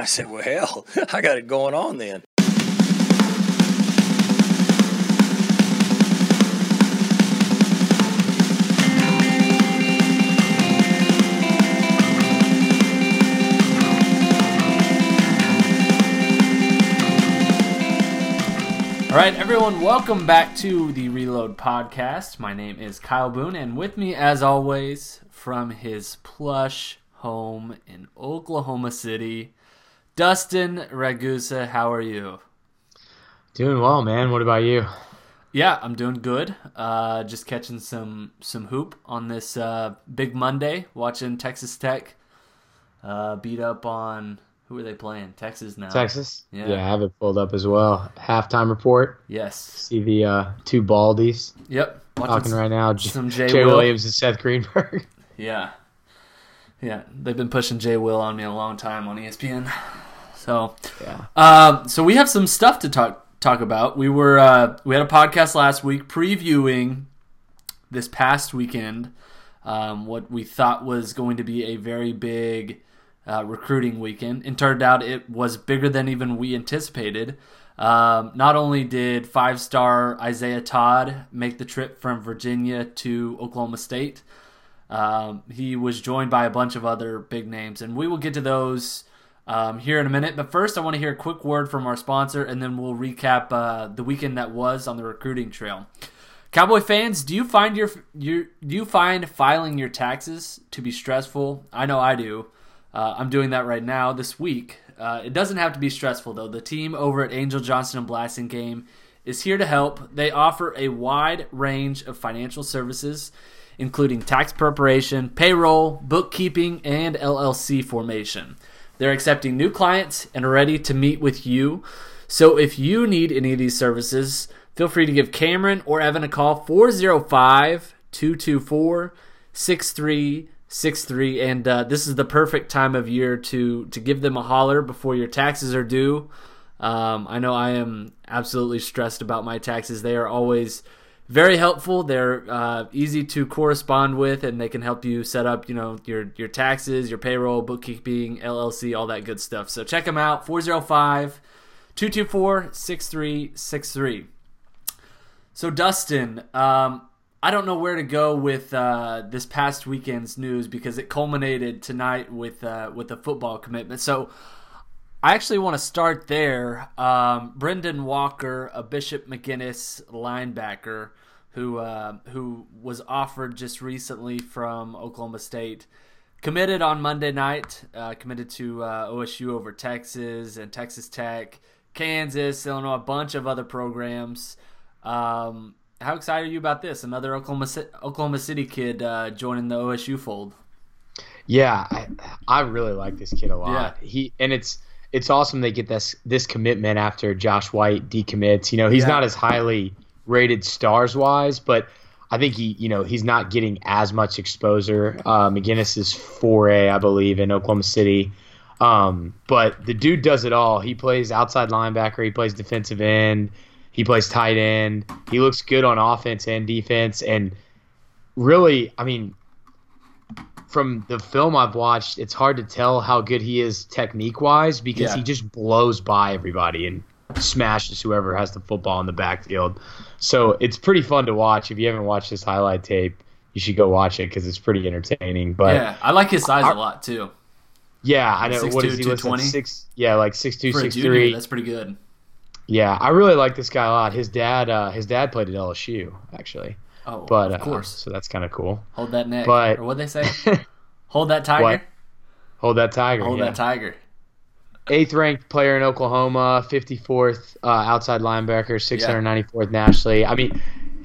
I said, well, hell, I got it going on then. All right, everyone, welcome back to the Reload Podcast. My name is Kyle Boone, and with me, as always, from his plush home in Oklahoma City, Dustin Ragusa. How are you? Doing well, man. What about you? Yeah, I'm doing good. Uh, just catching some some hoop on this uh, big Monday. Watching Texas Tech uh, beat up on who are they playing? Texas now. Texas. Yeah. Yeah, I have it pulled up as well. Halftime report. Yes. See the uh, two baldies Yep. Watching talking right now. Some Jay Jay Will. Williams and Seth Greenberg. Yeah. Yeah, they've been pushing Jay Will on me a long time on ESPN. So, yeah. um, so we have some stuff to talk talk about. We were uh, we had a podcast last week previewing this past weekend, um, what we thought was going to be a very big uh, recruiting weekend. And turned out it was bigger than even we anticipated. Um, not only did five star Isaiah Todd make the trip from Virginia to Oklahoma State, um, he was joined by a bunch of other big names, and we will get to those um, here in a minute. But first, I want to hear a quick word from our sponsor, and then we'll recap uh, the weekend that was on the recruiting trail. Cowboy fans, do you find your, your do you find filing your taxes to be stressful? I know I do. Uh, I'm doing that right now this week. Uh, it doesn't have to be stressful though. The team over at Angel Johnston and Blasingame is here to help. They offer a wide range of financial services, including tax preparation, payroll, bookkeeping, and LLC formation. They're accepting new clients and are ready to meet with you. So if you need any of these services, feel free to give Cameron or Evan a call 405 224 6363 and uh, this is the perfect time of year to to give them a holler before your taxes are due. Um, I know I am absolutely stressed about my taxes. They are always very helpful. They're uh, easy to correspond with, and they can help you set up, you know, your your taxes, your payroll, bookkeeping, LLC, all that good stuff. So check them out 405 224 6363. So, Dustin, um, I don't know where to go with uh, this past weekend's news because it culminated tonight with uh, with a football commitment. So, I actually want to start there. Um, Brynden Walker, a Bishop McGuinness linebacker, who uh, who was offered just recently from Oklahoma State, committed on Monday night. Uh, committed to uh, OSU over Texas and Texas Tech, Kansas, Illinois, a bunch of other programs. Um, how excited are you about this? Another Oklahoma Oklahoma City kid uh, joining the OSU fold. Yeah, I, I really like this kid a lot. Yeah. He and it's it's awesome they get this this commitment after Josh White decommits. You know, he's Yeah. not as highly rated stars wise, but I think he you know he's not getting as much exposure. Uh, McGuinness is 4A, I believe, in Oklahoma City. Um, but the dude does it all. He plays outside linebacker. He plays defensive end. He plays tight end. He looks good on offense and defense. And really, I mean, from the film I've watched, it's hard to tell how good he is technique wise because Yeah. he just blows by everybody and smashes whoever has the football in the backfield. So it's pretty fun to watch. If you haven't watched this highlight tape, you should go watch it because it's pretty entertaining. But yeah, I like his size a lot too. yeah, I know. 6'2", what is he? 220? Six. Yeah, like six two, For six junior, three. that's pretty good. Yeah, I really like this guy a lot. His dad, uh, his dad played at LSU actually, Oh, but of uh, course. so that's kind of cool. Hold that neck. but- or what they say? Hold that tiger. What? Hold that tiger. Hold yeah. that tiger. eighth ranked player in Oklahoma, 54th uh, outside linebacker, 694th nationally. I mean,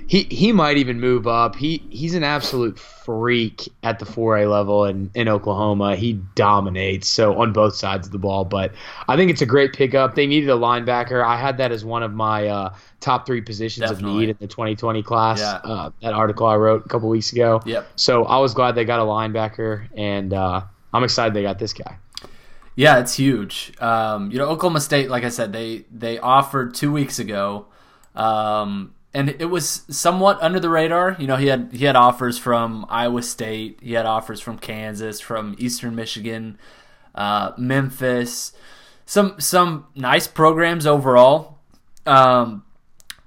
he he might even move up. He he's an absolute freak at the 4A level in, in Oklahoma. He dominates so on both sides of the ball. But I think it's a great pickup. They needed a linebacker. I had that as one of my uh, top three positions Definitely. of need in the 2020 class. Yeah. Uh, that article I wrote a couple weeks ago. Yep. So I was glad they got a linebacker, and uh, I'm excited they got this guy. Yeah, it's huge. Um, you know, Oklahoma State, like I said, they they offered two weeks ago, um, and it was somewhat under the radar. You know, he had he had offers from Iowa State, he had offers from Kansas, from Eastern Michigan, uh, Memphis. some some nice programs overall. Um,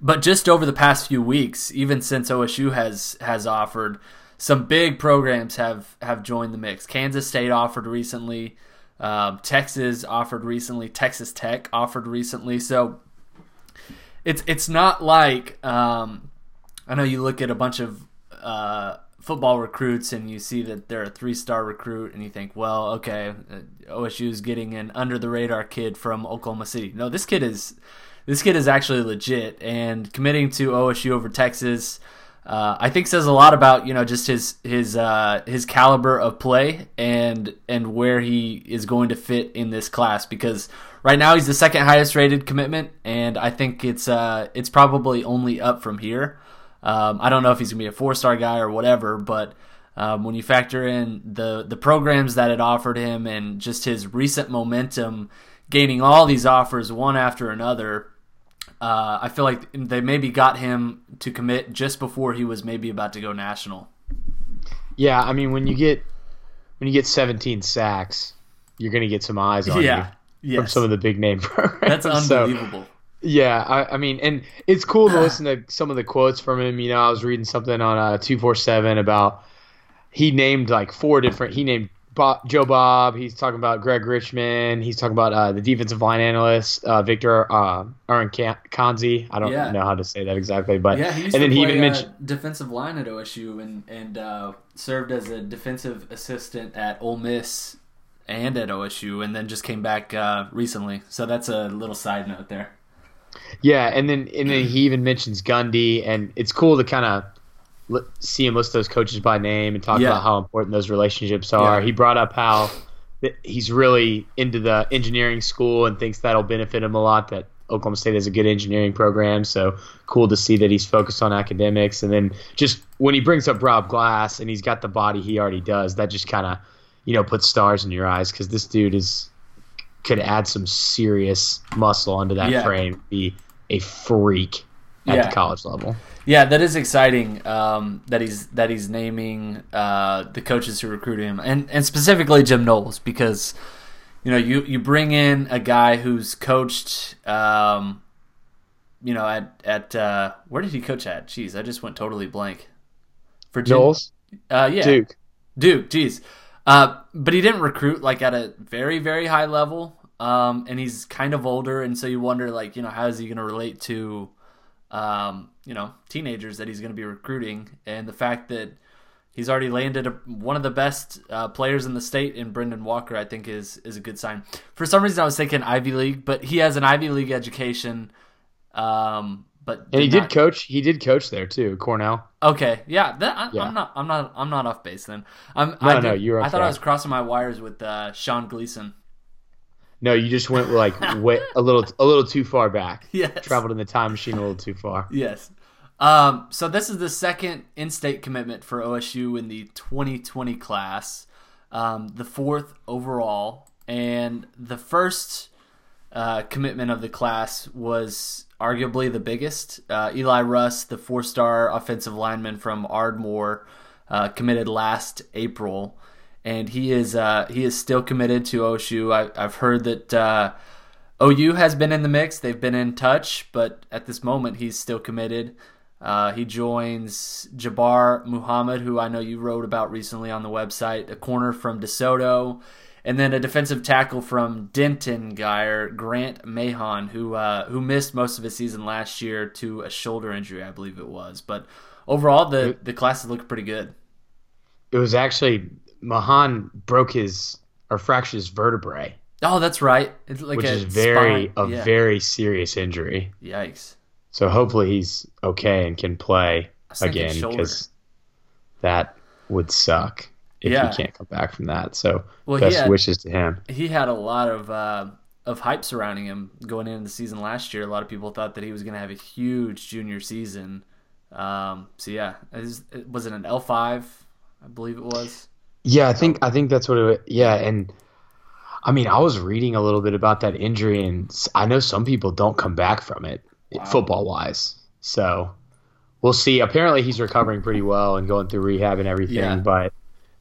but just over the past few weeks, even since OSU has has offered, some big programs have have joined the mix. Kansas State offered recently. Um, Texas offered recently. Texas Tech offered recently. So it's it's not like um, I know you look at a bunch of uh, football recruits and you see that they're a three star recruit and you think, well, okay, uh, OSU is getting an under the radar kid from Oklahoma City. No, this kid is this kid is actually legit and committing to OSU over Texas. Uh, I think says a lot about you know just his his uh, his caliber of play and and where he is going to fit in this class because right now he's the second highest rated commitment and I think it's uh, it's probably only up from here. Um, I don't know if he's gonna be a four star guy or whatever, but um, when you factor in the the programs that had offered him and just his recent momentum, gaining all these offers one after another, uh, I feel like they maybe got him to commit just before he was maybe about to go national. Yeah, I mean when you get when you get 17 sacks, you're going to get some eyes on yeah, you yes. from some of the big name programs. That's So, unbelievable. yeah, I, I mean, and it's cool to listen to some of the quotes from him. You know, I was reading something on uh, 247 about he named like four different. He named Bob, Joe Bob. He's talking about Greg Richmond. He's talking about uh, the defensive line analyst uh, Victor uh, Aaron Kanzi. I don't Yeah. know how to say that exactly, but Yeah, he used and then to he play even mentioned. uh, defensive line at OSU and and uh, served as a defensive assistant at Ole Miss and at OSU, and then just came back uh, recently. So that's a little side note there. Yeah, and then and then he even mentions Gundy, and it's cool to kind of see him list those coaches by name and talk Yeah. about how important those relationships are. Yeah. He brought up how he's really into the engineering school and thinks that'll benefit him a lot. That Oklahoma State has a good engineering program, so cool to see that he's focused on academics. And then just when he brings up Rob Glass and he's got the body he already does, that just kind of you know put stars in your eyes because this dude is could add some serious muscle onto that Yeah. frame, be a freak at Yeah. the college level. Yeah, that is exciting. Um, that he's that he's naming uh, the coaches who recruit him, and and specifically Jim Knowles, because you know you you bring in a guy who's coached, um, you know, at at uh, where did he coach at? Jeez, I just went totally blank. For Knowles, uh, yeah, Duke. Duke, geez. Uh, but he didn't recruit like at a very, very high level. Um, and he's kind of older, and so you wonder, like, you know, how is he going to relate to, um, you know, teenagers that he's going to be recruiting, and the fact that he's already landed a, one of the best uh, players in the state in Brynden Walker, I think is is a good sign. For some reason, I was thinking Ivy League, but he has an Ivy League education. Um, but And he not- did coach. He did coach there too, Cornell. Okay, yeah, that, I, Yeah. I'm not, I'm not, I'm not off base then. I'm, No, I no, you're I thought I was crossing my wires with uh, Sean Gleason. No, you just went like way, a little a little too far back. Yes, Traveled in the time machine a little too far. Yes. Um, so this is the second in-state commitment for OSU in the 2020 class, um, the fourth overall, and the first uh, commitment of the class was arguably the biggest. Uh, Eli Russ, the four-star offensive lineman from Ardmore, uh, committed last April, and he is uh, he is still committed to OSU. I, I've heard that. Uh, OU has been in the mix. They've been in touch, but at this moment, he's still committed. He joins Jabbar Muhammad, who I know you wrote about recently on the website, a corner from DeSoto, and then a defensive tackle from Denton Guyer, Grant Mahon, who uh, who missed most of his season last year to a shoulder injury, I believe it was. But overall, the the classes look pretty good. It was actually Mahan broke his or fractured his vertebrae, Oh, that's right. It's like which a is very spine- a yeah. very serious injury. yikes. So hopefully he's okay and can play again because that would suck if Yeah. he can't come back from that. So Well, best had- wishes to him. he had a lot of uh, of hype surrounding him going into the season last year. A lot of people thought that he was going to have a huge junior season. Um, so yeah, it was, it was it an L five? I believe it was. Yeah, I think I think that's what it. Yeah, and I mean, I was reading a little bit about that injury, and I know some people don't come back from it, Wow. football wise. So we'll see. Apparently, he's recovering pretty well and going through rehab and everything. Yeah. But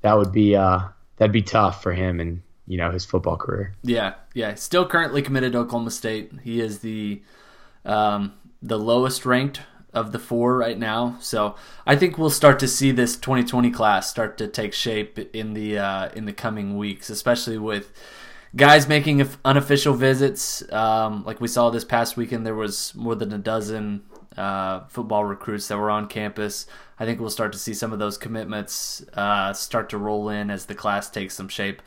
that would be uh that'd be tough for him, and you know his football career. Yeah, yeah. Still currently committed to Oklahoma State. He is the um, the lowest ranked of the four right now. So I think we'll start to see this 2020 class start to take shape in the uh, in the coming weeks, especially with guys making unofficial visits. Um, like we saw this past weekend, there was more than a dozen uh, football recruits that were on campus. I think we'll start to see some of those commitments uh, start to roll in as the class takes some shape.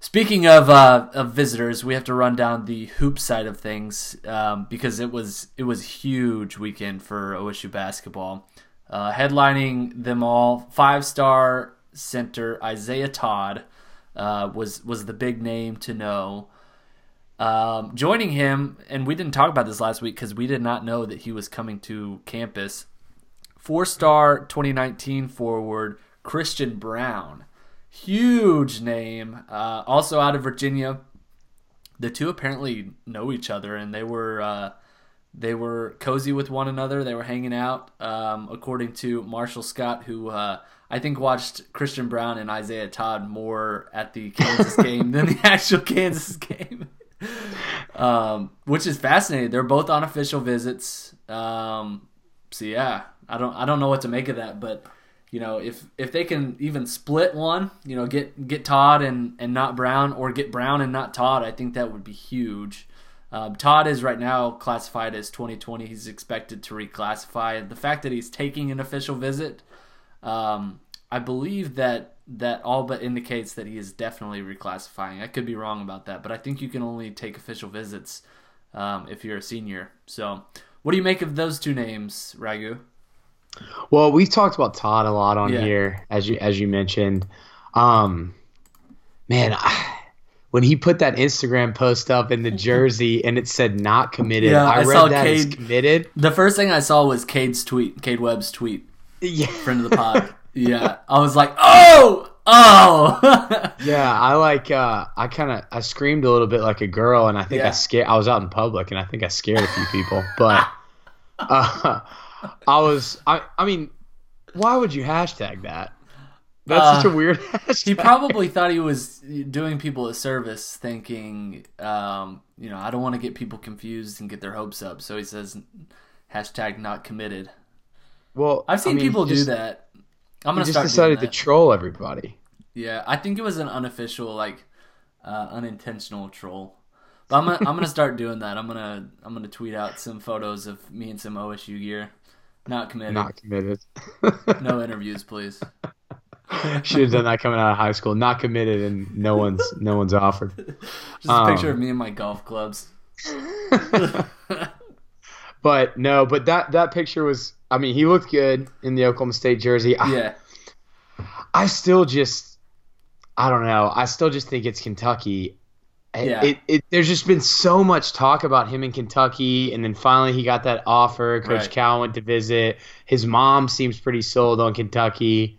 Speaking of uh, of visitors, we have to run down the hoop side of things um, because it was it was huge weekend for OSU basketball. Uh, headlining them all, five star center Isaiah Todd uh, was was the big name to know. Um, joining him, and we didn't talk about this last week because we did not know that he was coming to campus. Four star 2019 forward Christian Brown. huge name. Uh, also out of Virginia. The two apparently know each other, and they were uh, they were cozy with one another. They were hanging out, um, according to Marshall Scott, who uh, I think watched Christian Brown and Isaiah Todd more at the Kansas game than the actual Kansas game. Um, which is fascinating. They're both on official visits. Um, so yeah, I don't I don't know what to make of that, but you know, if if they can even split one, you know, get get Todd and and not Brown, or get Brown and not Todd, I think that would be huge. Um, Todd is right now classified as 2020. He's expected to reclassify. The fact that he's taking an official visit, um, I believe that that all but indicates that he is definitely reclassifying. I could be wrong about that, but I think you can only take official visits um, if you're a senior. So, what do you make of those two names, Ragu? Well, we've talked about Todd a lot on yeah. here, as you as you mentioned. Um, man, I, when he put that Instagram post up in the jersey and it said not committed, yeah, I, I read that Cade, as committed. The first thing I saw was Cade's tweet, Cade Webb's tweet. Yeah, friend of the pod. yeah, I was like, oh, oh. yeah, I like. uh I kind of I screamed a little bit like a girl, and I think yeah. I scared. I was out in public, and I think I scared a few people, but. uh I was I I mean, why would you hashtag that? That's uh, such a weird hashtag. He probably thought he was doing people a service, thinking, um, you know, I don't want to get people confused and get their hopes up. So he says, hashtag not committed. Well, I've seen I mean, people just, do that. I'm gonna just decided to troll everybody. Yeah, I think it was an unofficial, like, uh, unintentional troll. But I'm gonna, I'm gonna start doing that. I'm gonna I'm gonna tweet out some photos of me and some OSU gear. Not committed. Not committed. no interviews, please. Should have done that coming out of high school. Not committed, and no one's no one's offered. Just a picture of um, me and my golf clubs. but no, but that that picture was. I mean, he looked good in the Oklahoma State jersey. Yeah. I, I still just, I don't know. I still just think it's Kentucky, yeah. It, it, there's just been so much talk about him in Kentucky, and then finally he got that offer. Coach right. Cal went to visit. His mom seems pretty sold on Kentucky,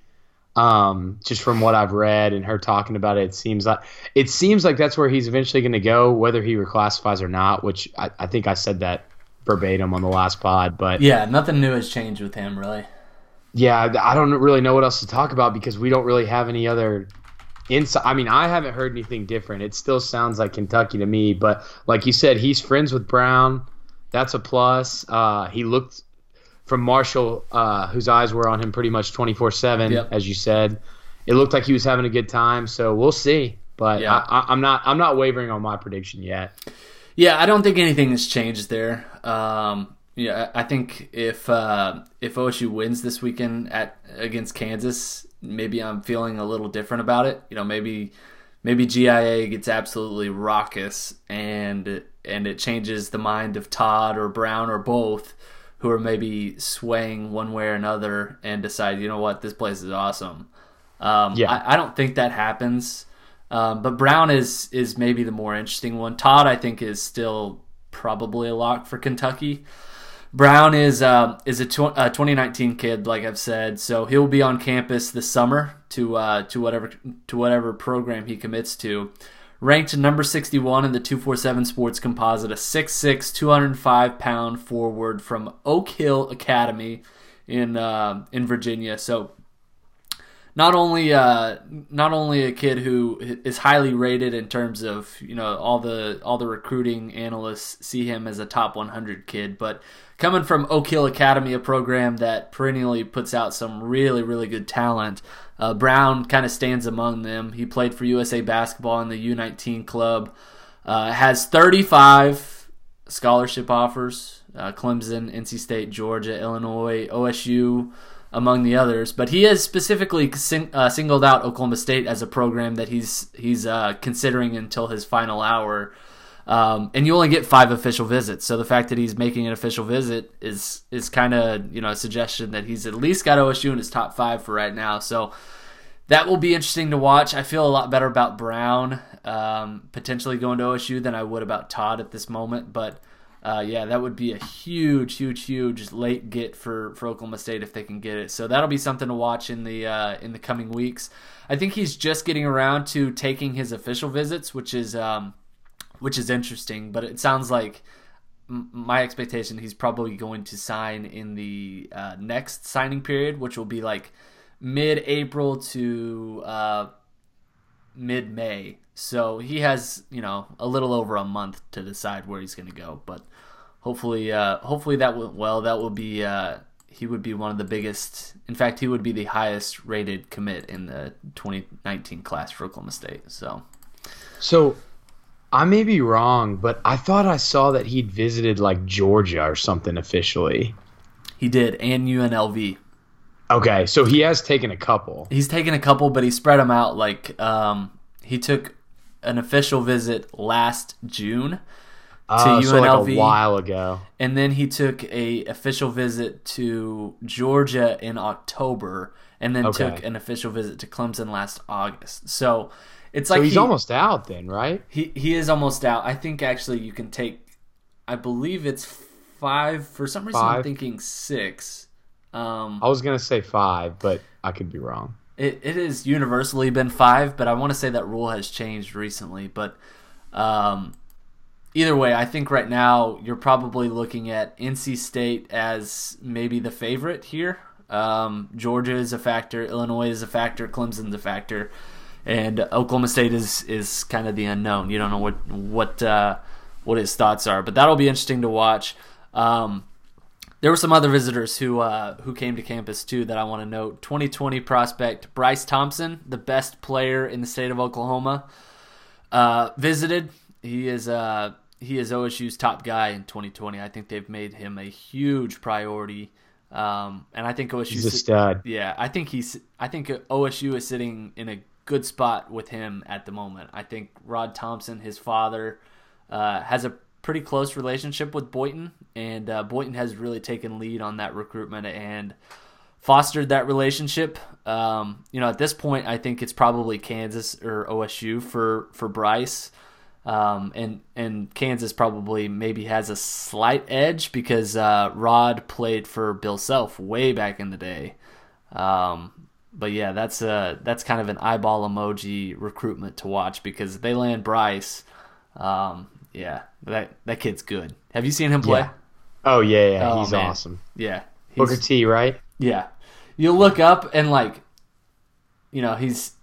um, just from what I've read and her talking about it. It seems like it seems like that's where he's eventually going to go, whether he reclassifies or not. Which I, I think I said that verbatim on the last pod, but yeah, nothing new has changed with him really. Yeah, I don't really know what else to talk about because we don't really have any other inside. I mean, I haven't heard anything different. It still sounds like Kentucky to me. But like you said, he's friends with Brown. That's a plus. Uh, he looked from Marshall, uh, whose eyes were on him pretty much twenty four seven, as you said. It looked like he was having a good time. So we'll see. But yeah. I, am not. I'm not wavering on my prediction yet. Yeah, I don't think anything has changed there. Um, yeah, I think if uh, if OSU wins this weekend at against Kansas, maybe I'm feeling a little different about it. You know, maybe maybe GIA gets absolutely raucous and and it changes the mind of Todd or Brown or both who are maybe swaying one way or another and decide, you know what, this place is awesome. Um, yeah, I, I, don't think that happens. Um, but Brown is is maybe the more interesting one. Todd, I think, is still probably a lock for Kentucky. Brown is uh, is a, tw- a, 2019 kid, like I've said, so he'll be on campus this summer to uh, to whatever to whatever program he commits to. Ranked number 61 in the 247 Sports Composite, a 6'6", 205 pound forward from Oak Hill Academy in uh, in Virginia. So not only uh, not only a kid who is highly rated in terms of you know all the all the recruiting analysts see him as a top 100 kid, but coming from Oak Hill Academy, a program that perennially puts out some really really good talent. Uh, Brown kind of stands among them. He played for USA Basketball in the U19 club. Uh, has 35 scholarship offers: uh, Clemson, NC State, Georgia, Illinois, OSU among the others. But he has specifically sing, uh, singled out Oklahoma State as a program that he's he's uh, considering until his final hour. Um, and you only get five official visits, so the fact that he's making an official visit is is kind of you know a suggestion that he's at least got OSU in his top five for right now. So that will be interesting to watch. I feel a lot better about Brown um, potentially going to OSU than I would about Todd at this moment, but uh, yeah, that would be a huge, huge, huge late get for, for Oklahoma State if they can get it. So that'll be something to watch in the uh, in the coming weeks. I think he's just getting around to taking his official visits, which is um, which is interesting. But it sounds like m- my expectation he's probably going to sign in the uh, next signing period, which will be like mid-April to uh, mid-May. So he has, you know, a little over a month to decide where he's going to go. But hopefully, uh, hopefully that went well. That will be uh, he would be one of the biggest. In fact, he would be the highest rated commit in the 2019 class for Oklahoma State. So, so I may be wrong, but I thought I saw that he'd visited like Georgia or something officially. He did, and UNLV. Okay, so he has taken a couple. He's taken a couple, but he spread them out. Like um, he took an official visit last June to Uh, UNLV, so like a while ago. and then he took a official visit to Georgia in October, and then Okay. took an official visit to Clemson last August. So it's So like he's he, almost out then, right? he he is almost out. I think actually you can take. I believe it's five. For some reason, I'm thinking six. Um, I was gonna say five, but I could be wrong. It, it has universally been five, but I want to say that rule has changed recently. But um, either way, I think right now you're probably looking at NC State as maybe the favorite here. Um, Georgia is a factor, Illinois is a factor, Clemson's a factor, and Oklahoma State is is kind of the unknown. You don't know what what uh, what his thoughts are, but that'll be interesting to watch. Um, there were some other visitors who uh, who came to campus too that I want to note. 2020 prospect Bryce Thompson, the best player in the state of Oklahoma, uh, visited. He is uh, he is OSU's top guy in 2020. I think they've made him a huge priority, um, and I think OSU. He's a stud. Yeah, I think he's. I think OSU is sitting in a good spot with him at the moment. I think Rod Thompson, his father, uh, has a pretty close relationship with Boynton, and uh, Boynton has really taken lead on that recruitment and fostered that relationship. Um, you know, at this point, I think it's probably Kansas or OSU for for Bryce. Um, and and Kansas probably maybe has a slight edge because uh, Rod played for Bill Self way back in the day. Um, but yeah, that's a that's kind of an eyeball emoji recruitment to watch because they land Bryce. Um, yeah, that that kid's good. Have you seen him play? Yeah. Oh yeah, yeah, Oh, he's man. awesome. Yeah, Booker T, right? yeah. You look up and like, you know, he's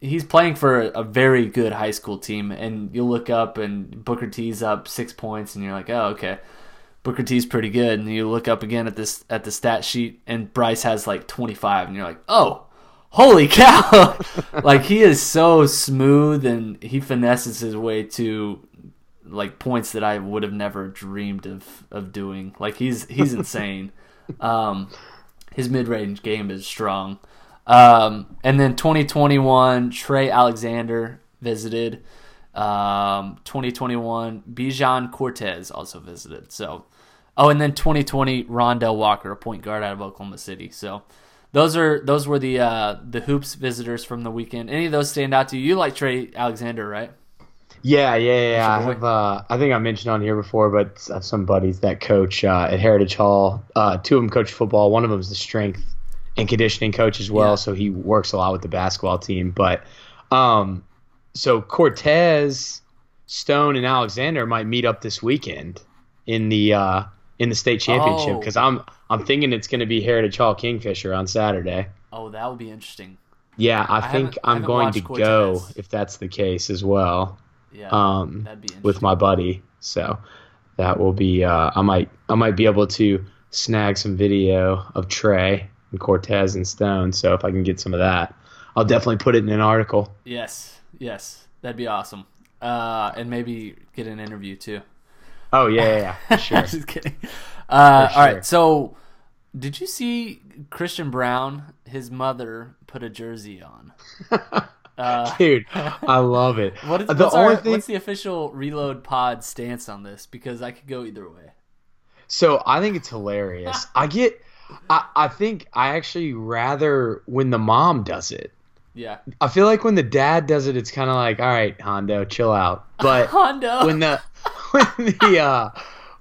he's playing for a, a very good high school team, and you look up and Booker T's up six points, and you're like, oh okay, Booker T's pretty good, and you look up again at this at the stat sheet, and Bryce has like 25, and you're like, oh. Holy cow! like he is so smooth and he finesses his way to like points that I would have never dreamed of of doing. Like he's he's insane. Um, his mid range game is strong. Um, and then 2021, Trey Alexander visited. Um, 2021, Bijan Cortes also visited. So, oh, and then 2020, Rondell Walker, a point guard out of Oklahoma City. So, those are those were the uh, the hoops visitors from the weekend. Any of those stand out to you? You like Trey Alexander, right? Yeah, yeah, yeah. I have. Uh, I think I mentioned on here before, but I have some buddies that coach uh, at Heritage Hall. Uh, two of them coach football. One of them is the strength and conditioning coach as well, Yeah. so he works a lot with the basketball team. But um, so Cortes, Stone, and Alexander might meet up this weekend in the uh, in the state championship Oh. because I'm I'm thinking it's going to be Heritage Hall Kingfisher on Saturday. Oh, that would be interesting. Yeah, I, haven't- think I I'm going to watched go if that's the case as well. Yeah, Um, that'd be interesting. with my buddy. So that will be. Uh, I might. I might be able to snag some video of Trey and Cortes and Stone. So if I can get some of that, I'll definitely put it in an article. Yes, yes, that'd be awesome. Uh, and maybe get an interview too. Oh yeah, yeah, yeah sure. Just kidding. Uh, sure. right, so did you see Christian Brown? His mother put a jersey on. Uh, Dude, I love it. what is, the what's, only our, thing, what's the official Reload Pod stance on this? Because I could go either way. so I think it's hilarious. I get. I, I think I actually rather when the mom does it. Yeah, I feel like when the dad does it, it's kind of like, all right, Hondo, chill out. But Hondo. when the when the uh,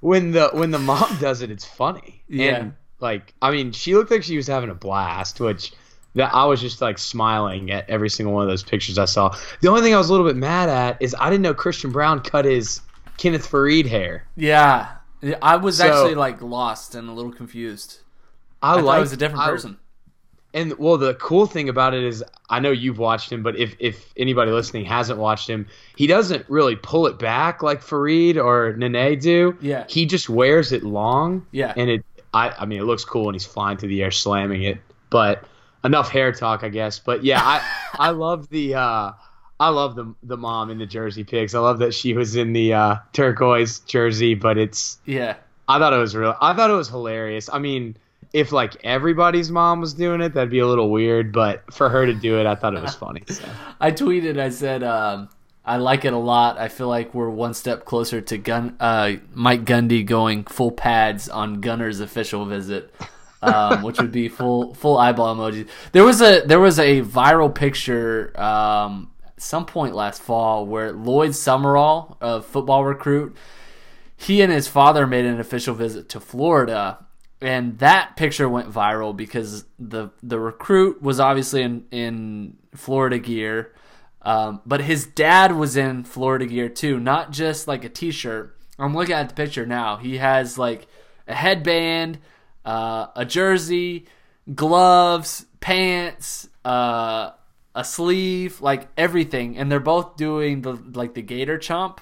when the when the mom does it, it's funny. Yeah. And like, I mean, she looked like she was having a blast, which that I was just like smiling at every single one of those pictures I saw. The only thing I was a little bit mad at is I didn't know Christian Brown cut his Kenneth Faried hair. yeah, I was So- actually like lost and a little confused. I, I thought like it was a different I- person. And well, the cool thing about it is, I know you've watched him, but if if anybody listening hasn't watched him, he doesn't really pull it back like Faried or Nene do. Yeah. he just wears it long. Yeah. and it, I, I mean, it looks cool when he's flying through the air, slamming it. But enough hair talk, I guess. But yeah, I I love the uh, I love the the mom in the jersey pics. I love that she was in the uh, turquoise jersey, but it's Yeah, I thought it was real. I thought it was hilarious. I mean, if like everybody's mom was doing it, that'd be a little weird. But for her to do it, I thought it was funny. So. I tweeted. I said um, I like it a lot. I feel like we're one step closer to Gun uh, Mike Gundy going full pads on Gunner's official visit, um, which would be full full eyeball emojis. There was a there was a viral picture um, some point last fall where Lloyd Summerall, a football recruit, he and his father made an official visit to Florida. And that picture went viral because the the recruit was obviously in, in Florida gear, um, but his dad was in Florida gear too, not just like a T-shirt. I'm looking at the picture now. He has like a headband, uh, a jersey, gloves, pants, uh, a sleeve, like everything, and they're both doing the like the gator chomp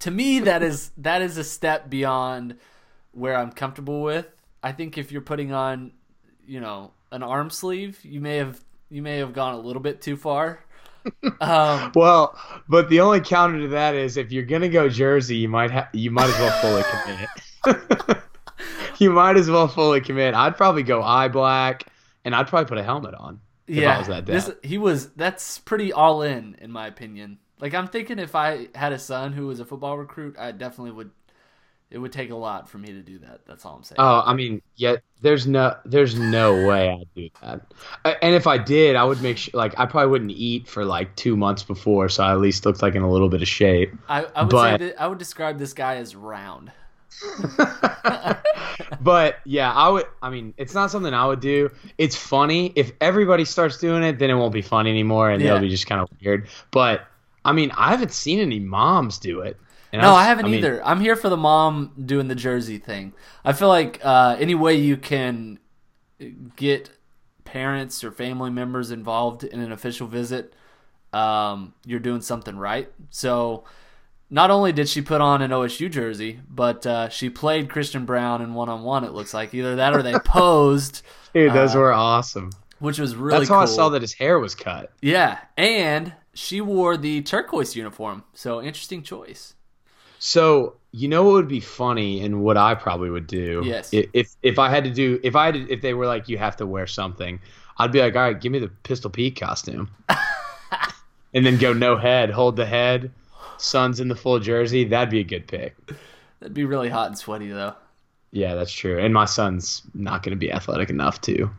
to me that is that is a step beyond where I'm comfortable with. I think if you're putting on, you know, an arm sleeve, you may have you may have gone a little bit too far. Um, Well, but the only counter to that is if you're gonna go jersey, you might ha- you might as well fully commit. you might as well fully commit. I'd probably go eye black, and I'd probably put a helmet on. If yeah, I was this he was that's pretty all in in my opinion. Like I'm thinking if I had a son who was a football recruit, I definitely would. It would take a lot for me to do that. That's all I'm saying. Oh, I mean, yeah. There's no, there's no way I'd do that. And if I did, I would make sure. Like, I probably wouldn't eat for like two months before, so I at least looked like in a little bit of shape. I, I would but- say that, I would describe this guy as round. but yeah, I would. I mean, it's not something I would do. It's funny if everybody starts doing it, then it won't be funny anymore, and Yeah. it'll be just kind of weird. But I mean, I haven't seen any moms do it. No, was- I haven't mean, either. I'm here for the mom doing the jersey thing. I feel like uh, any way you can get parents or family members involved in an official visit, um, you're doing something right. So, not only did she put on an OSU jersey, but uh, she played Christian Brown in one on one. It looks like either that or they posed, Dude, those uh, were awesome. which was really That's how cool. I saw that his hair was cut. Yeah, and she wore the turquoise uniform. So interesting choice. So you know what would be funny, and what I probably would do. Yes. If if I had to do, if I had to, if they were like, you have to wear something, I'd be like, all right, give me the Pistol Pete costume, and then go no head, hold the head, Suns in the full jersey. That'd be a good pick. That'd be really hot and sweaty though. Yeah, that's true. And my son's not going to be athletic enough to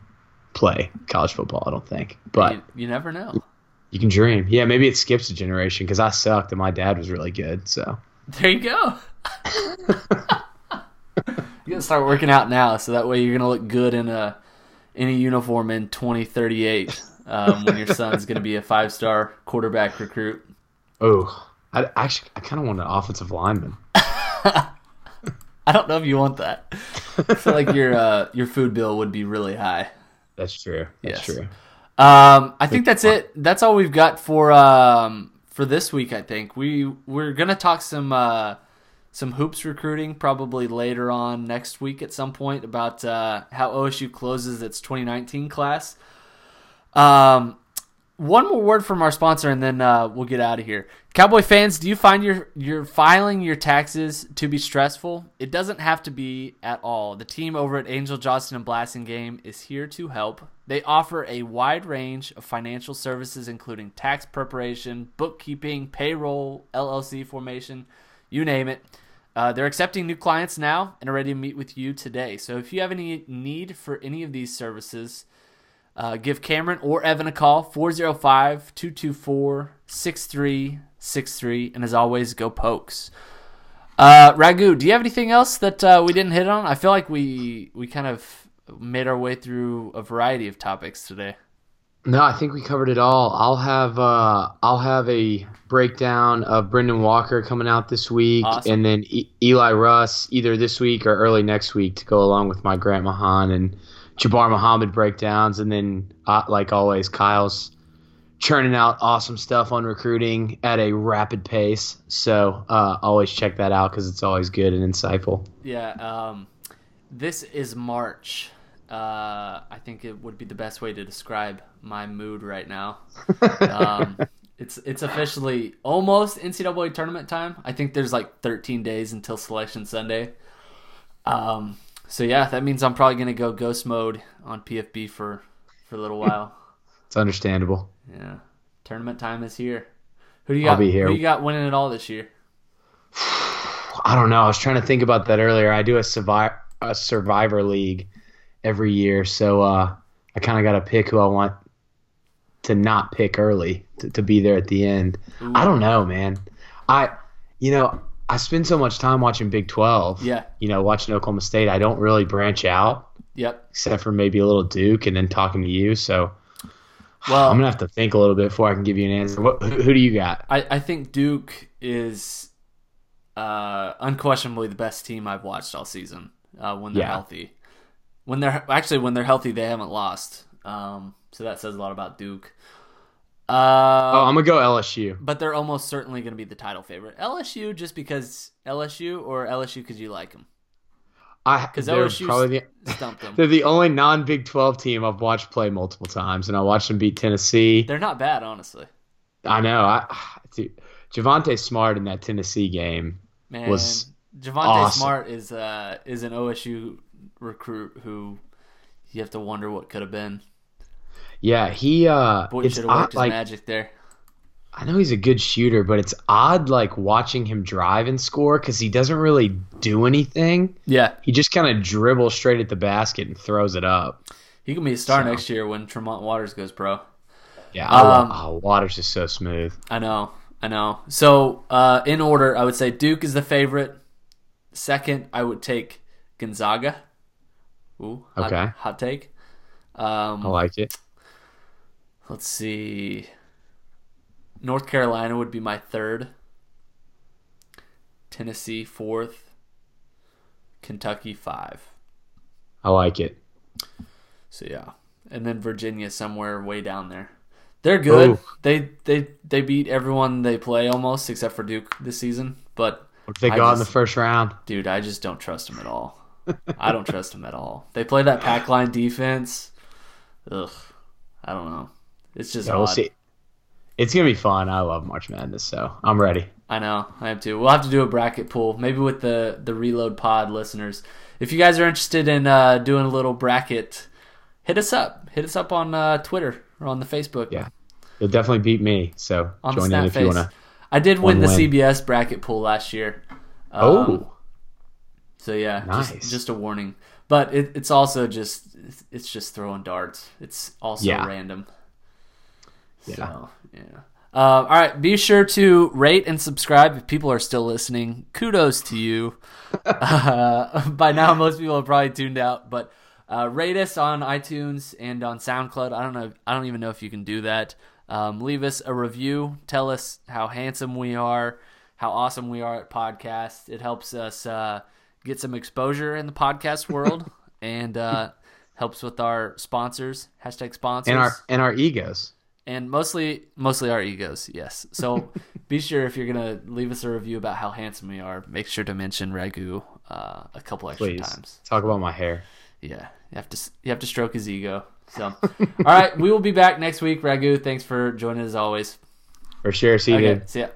play college football. I don't think, but you, you never know. you can dream. Yeah, maybe it skips a generation because I sucked and my dad was really good. So. There you go. you gotta start working out now, so that way you're gonna look good in a in a uniform in 2038 um, when your son's gonna be a five star quarterback recruit. Oh, I actually I kind of want an offensive lineman. I don't know if you want that. I feel like your uh, your food bill would be really high. That's true. That's Yes. true. Um, I think that's it. That's all we've got for um for this week. I think we we're gonna talk some uh some hoops recruiting probably later on next week at some point about uh, how OSU closes its 2019 class. Um, one more word from our sponsor, and then uh, we'll get out of here. Cowboy fans, do you find your your filing your taxes to be stressful? It doesn't have to be at all. The team over at Angel Johnston and Blasingame is here to help. They offer a wide range of financial services, including tax preparation, bookkeeping, payroll, LLC formation, you name it. Uh, they're accepting new clients now and are ready to meet with you today. So if you have any need for any of these services, uh, give Cameron or Evan a call, 405 224 6363. And as always, go pokes. Uh, Ragu, do you have anything else that uh, we didn't hit on? I feel like we, we kind of made our way through a variety of topics today. No, I think we covered it all. I'll have uh, I'll have a breakdown of Brynden Walker coming out this week, Awesome. and then e- Eli Russ either this week or early next week to go along with my Grant Mahan and Jabbar Muhammad breakdowns, and then uh, like always, Kyle's churning out awesome stuff on recruiting at a rapid pace. So uh, always check that out because it's always good and insightful. Yeah, um, this is March. Uh, I think it would be the best way to describe my mood right now. Um, it's it's officially almost NCAA tournament time. I think there's like 13 days until Selection Sunday. Um, so yeah, that means I'm probably gonna go ghost mode on PFB for for a little while. It's understandable. Yeah, tournament time is here. Who do you got? I'll be here. Who you got winning it all this year? I don't know. I was trying to think about that earlier. I do a survivor a survivor league every year, so uh, I kind of got to pick who I want to not pick early to, to be there at the end. I don't know, man. I you know I spend so much time watching Big Twelve. Yeah. You know, watching Oklahoma State. I don't really branch out Yep. except for maybe a little Duke and then talking to you. So Well, I'm gonna have to think a little bit before I can give you an answer. What, who, who do you got? I, I think Duke is uh, unquestionably the best team I've watched all season uh, when they're Yeah. healthy. When they're actually when they're healthy, they haven't lost. Um, so that says a lot about Duke. Oh, Uh, I'm gonna go LSU. but they're almost certainly going to be the title favorite. LSU just because LSU or LSU because you like them. I Because they're LSU probably the, stumped them. They're the only non Big 12 team I've watched play multiple times, and I watched them beat Tennessee. They're not bad, honestly. I know. I dude, Javonte Smart in that Tennessee game. Man, Was Javonte awesome. Smart is uh, is an OSU recruit who you have to wonder what could have been. Yeah, he. Uh, Boy, it's odd, his like magic there. I know he's a good shooter, but it's odd like watching him drive and score because he doesn't really do anything. Yeah, He just kind of dribbles straight at the basket and throws it up. he can be a star So. next year when Tremont Waters goes pro. Yeah, Um, oh, Waters is so smooth. I know, I know. So, uh, in order, I would say Duke is the favorite. Second, I would take Gonzaga. Ooh, hot, Okay. hot take. Um, I like it. Let's see. North Carolina would be my third. Tennessee fourth. Kentucky five. I like it. So yeah, and then Virginia somewhere way down there. They're good. Ooh. They they they beat everyone they play almost except for Duke this season. But they I go out in the first round? dude, I just don't trust them at all. I don't trust them at all. They play that pack line defense. Ugh, I don't know. It's just Yeah, we'll see. It's gonna be fun. I love March Madness, so I'm ready. I know, I am too. We'll have to do a bracket pool, maybe with the the Reload Pod listeners. If you guys are interested in uh, doing a little bracket, hit us up. Hit us up on uh, Twitter or on the Facebook. Yeah. You'll definitely beat me. So on join the in if Face. you wanna. I did win the win. CBS bracket pool last year. Um, Oh, so yeah, Nice. just, just a warning. But it, it's also just it's just throwing darts. It's also Yeah. random. Yeah. So, yeah. Uh, all right. Be sure to rate and subscribe if people are still listening. Kudos to you. uh, by now, most people have probably tuned out, but uh, rate us on iTunes and on SoundCloud. I don't know. I don't even know if you can do that. Um, leave us a review. Tell us how handsome we are, how awesome we are at podcasts. It helps us uh, get some exposure in the podcast world and uh, helps with our sponsors, hashtag sponsors, and our and our egos. And mostly mostly our egos. Yes. So be sure if you're gonna leave us a review about how handsome we are, make sure to mention Ragu uh, a couple extra Please times. talk about my hair. Yeah, you have to you have to stroke his ego. So, all right, we will be back next week. Ragu, thanks for joining as always. For sure. See you, Okay, dude. see ya.